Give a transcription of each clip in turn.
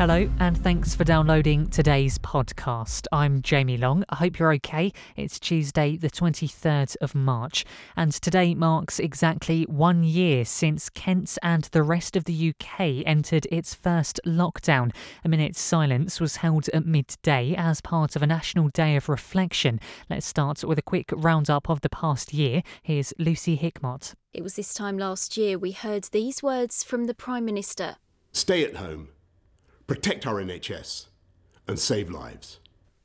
Hello, and thanks for downloading today's podcast. I'm Jamie Long. I hope you're okay. It's Tuesday, the 23rd of March, and today marks exactly one year since Kent and the rest of the UK entered its first lockdown. A minute's silence was held at midday as part of a national day of reflection. Let's start with a quick roundup of the past year. Here's Lucy Hickmott. It was this time last year we heard these words from the Prime Minister Stay at home protect our NHS, and save lives.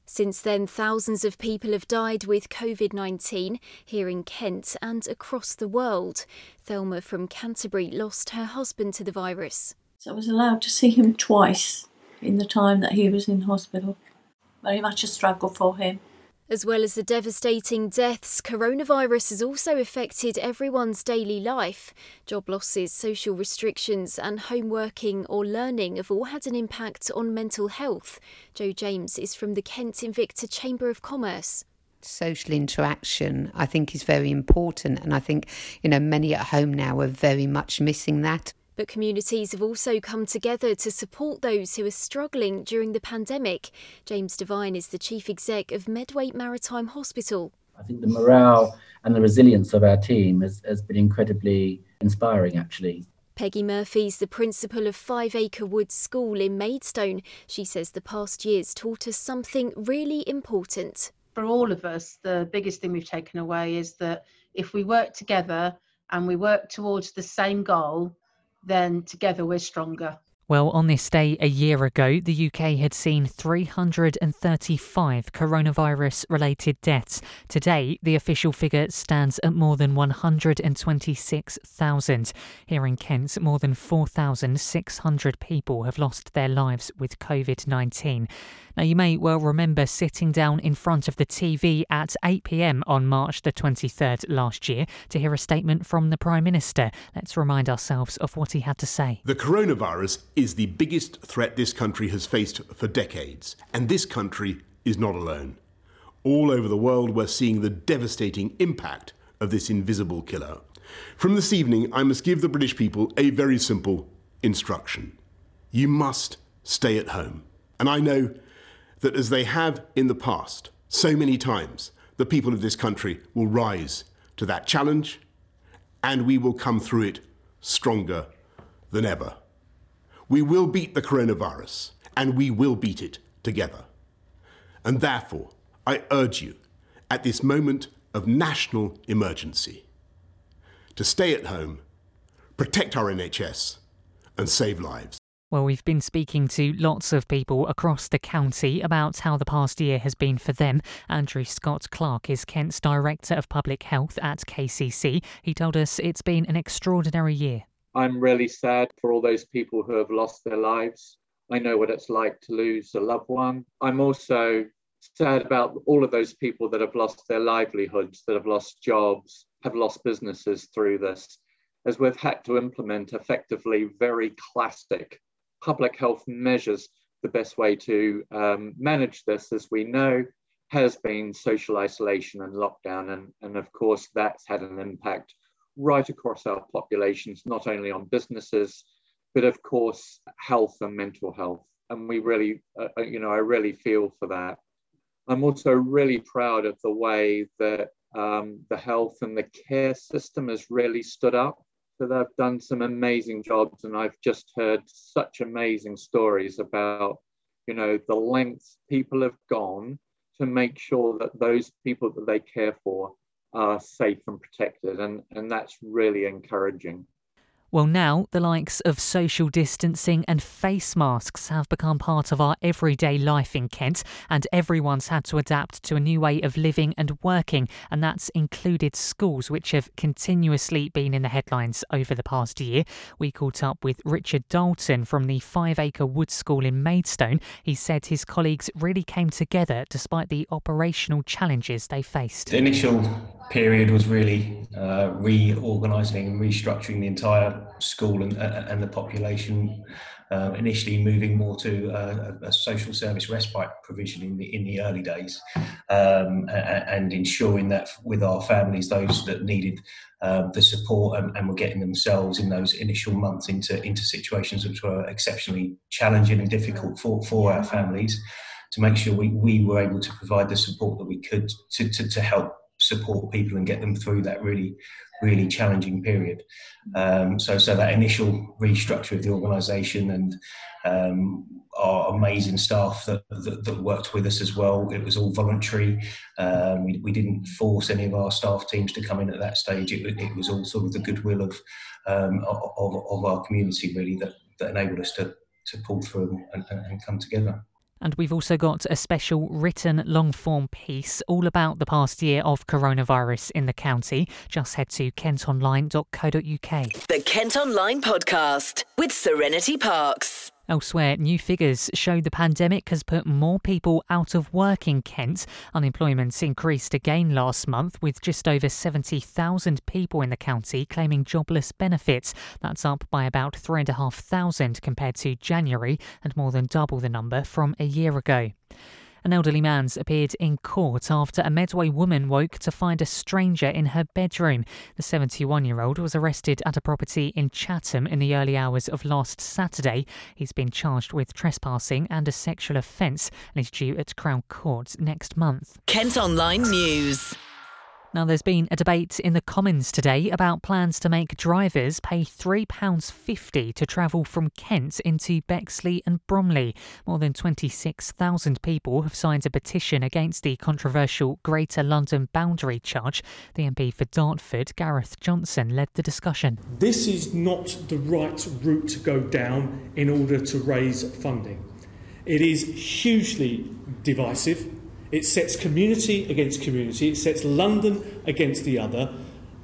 Since then, thousands of people have died with COVID 19 here in Kent and across the world. Thelma from Canterbury lost her husband to the virus. So I was allowed to see him twice in the time that he was in hospital. Very much a struggle for him. As well as the devastating deaths, coronavirus has also affected everyone's daily life. Job losses, social restrictions, and home working or learning have all had an impact on mental health. Joe James is from the Kent Invicta Chamber of Commerce social interaction I think is very important and I think you know many at home now are very much missing that but communities have also come together to support those who are struggling during the pandemic. James Devine is the chief exec of Medway Maritime Hospital. I think the morale and the resilience of our team has, has been incredibly inspiring, actually. Peggy Murphy's the principal of Five Acre Woods School in Maidstone. She says the past years taught us something really important. For all of us, the biggest thing we've taken away is that if we work together and we work towards the same goal, then together we're stronger. Well, on this day a year ago, the UK had seen 335 coronavirus related deaths. Today, the official figure stands at more than 126,000. Here in Kent, more than 4,600 people have lost their lives with COVID 19. Now, you may well remember sitting down in front of the TV at 8 pm on March the 23rd last year to hear a statement from the Prime Minister. Let's remind ourselves of what he had to say. The coronavirus is the biggest threat this country has faced for decades, and this country is not alone. All over the world, we're seeing the devastating impact of this invisible killer. From this evening, I must give the British people a very simple instruction. You must stay at home. And I know that as they have in the past, so many times, the people of this country will rise to that challenge and we will come through it stronger than ever. We will beat the coronavirus and we will beat it together. And therefore, I urge you at this moment of national emergency to stay at home, protect our NHS, and save lives. Well, we've been speaking to lots of people across the county about how the past year has been for them. Andrew Scott Clark is Kent's Director of Public Health at KCC. He told us it's been an extraordinary year. I'm really sad for all those people who have lost their lives. I know what it's like to lose a loved one. I'm also sad about all of those people that have lost their livelihoods, that have lost jobs, have lost businesses through this, as we've had to implement effectively very classic public health measures, the best way to um, manage this, as we know, has been social isolation and lockdown. And, and of course, that's had an impact right across our populations, not only on businesses, but of course, health and mental health. And we really, uh, uh you know, I really feel for that. I'm also really proud of the way that um, the health and the care system has really stood up so they've done some amazing jobs, and I've just heard such amazing stories about, you know, the lengths people have gone to make sure that those people that they care for are safe and protected, and and that's really encouraging. Well, now the likes of social distancing and face masks have become part of our everyday life in Kent, and everyone's had to adapt to a new way of living and working, and that's included schools, which have continuously been in the headlines over the past year. We caught up with Richard Dalton from the Five Acre Wood School in Maidstone. He said his colleagues really came together despite the operational challenges they faced. The initial period was really uh, reorganising and restructuring the entire school and, and the population. Uh, initially, moving more to uh, a, social service respite provision in the in the early days, um, and, and, ensuring that with our families, those that needed um, the support and, and, were getting themselves in those initial months into into situations which were exceptionally challenging and difficult for for our families, to make sure we, we were able to provide the support that we could to, to, to help support people and get them through that really really challenging period. Um, so, so that initial restructure of the organisation and um, our amazing staff that, that, that, worked with us as well. It was all voluntary. Um, we, we, didn't force any of our staff teams to come in at that stage. It, it was all sort of the goodwill of, um, of, of, our community really that, that enabled us to, to pull through and, and come together. And we've also got a special written long form piece all about the past year of coronavirus in the county. Just head to kentonline.co.uk. The Kent Online Podcast with Serenity Parks. Elsewhere, new figures show the pandemic has put more people out of work in Kent. Unemployment increased again last month, with just over 70,000 people in the county claiming jobless benefits. That's up by about 3,500 compared to January and more than double the number from a year ago. An elderly man's appeared in court after a Medway woman woke to find a stranger in her bedroom. The 71 year old was arrested at a property in Chatham in the early hours of last Saturday. He's been charged with trespassing and a sexual offence and is due at Crown Court next month. Kent Online News. Now, there's been a debate in the Commons today about plans to make drivers pay £3.50 to travel from Kent into Bexley and Bromley. More than 26,000 people have signed a petition against the controversial Greater London boundary charge. The MP for Dartford, Gareth Johnson, led the discussion. This is not the right route to go down in order to raise funding. It is hugely divisive. It sets community against community. It sets London against the other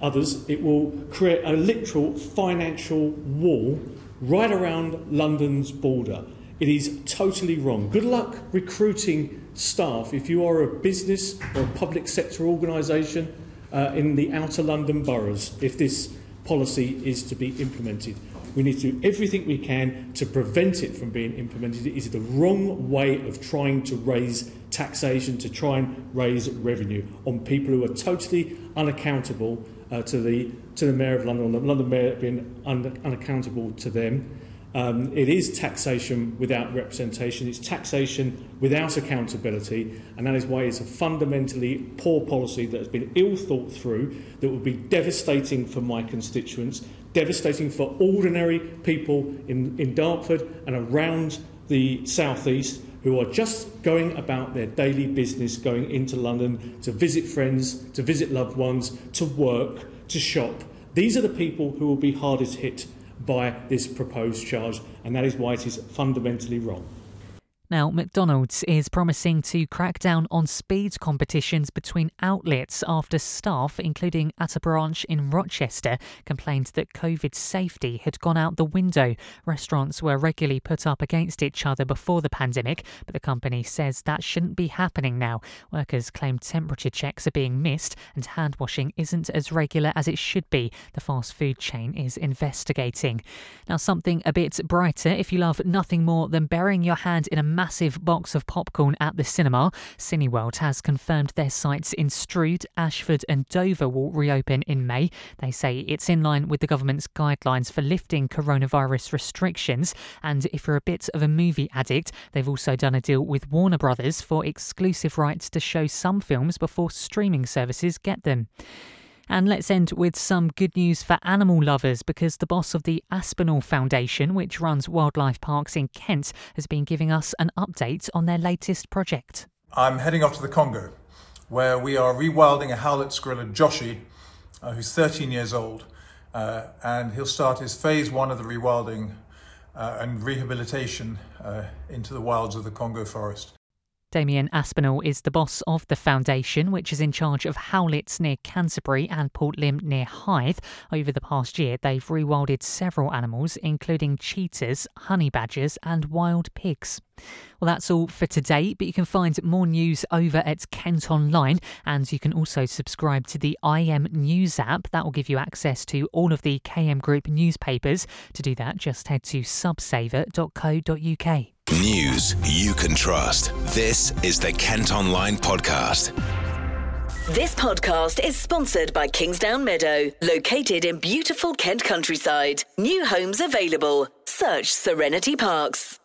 others. It will create a literal financial wall right around London's border. It is totally wrong. Good luck recruiting staff if you are a business or a public sector organisation uh, in the outer London boroughs if this policy is to be implemented. We need to do everything we can to prevent it from being implemented. It is the wrong way of trying to raise taxation, to try and raise revenue on people who are totally unaccountable uh, to, the, to the Mayor of London, the London Mayor being un- unaccountable to them. Um, it is taxation without representation, it's taxation without accountability, and that is why it's a fundamentally poor policy that has been ill thought through, that will be devastating for my constituents, devastating for ordinary people in, in Dartford and around the southeast who are just going about their daily business, going into London to visit friends, to visit loved ones, to work, to shop. These are the people who will be hardest hit by this proposed charge, and that is why it is fundamentally wrong. Now, McDonald's is promising to crack down on speed competitions between outlets after staff, including at a branch in Rochester, complained that COVID safety had gone out the window. Restaurants were regularly put up against each other before the pandemic, but the company says that shouldn't be happening now. Workers claim temperature checks are being missed and hand washing isn't as regular as it should be. The fast food chain is investigating. Now, something a bit brighter if you love nothing more than burying your hand in a massive box of popcorn at the cinema. Cineworld has confirmed their sites in Strood, Ashford, and Dover will reopen in May. They say it's in line with the government's guidelines for lifting coronavirus restrictions. And if you're a bit of a movie addict, they've also done a deal with Warner Brothers for exclusive rights to show some films before streaming services get them. And let's end with some good news for animal lovers because the boss of the Aspinall Foundation, which runs wildlife parks in Kent, has been giving us an update on their latest project. I'm heading off to the Congo, where we are rewilding a Howletts gorilla, Joshi, uh, who's 13 years old. Uh, and he'll start his phase one of the rewilding uh, and rehabilitation uh, into the wilds of the Congo forest. Damian Aspinall is the boss of the foundation, which is in charge of Howletts near Canterbury and Port Lympne near Hythe. Over the past year, they've rewilded several animals, including cheetahs, honey badgers, and wild pigs. Well, that's all for today, but you can find more news over at Kent Online, and you can also subscribe to the KM News app. That will give you access to all of the KM Group newspapers. To do that, just head to subsaver.co.uk. News you can trust. This is the Kent Online Podcast. This podcast is sponsored by Kingsdown Meadow, located in beautiful Kent countryside. New homes available. Search Serenity Parks.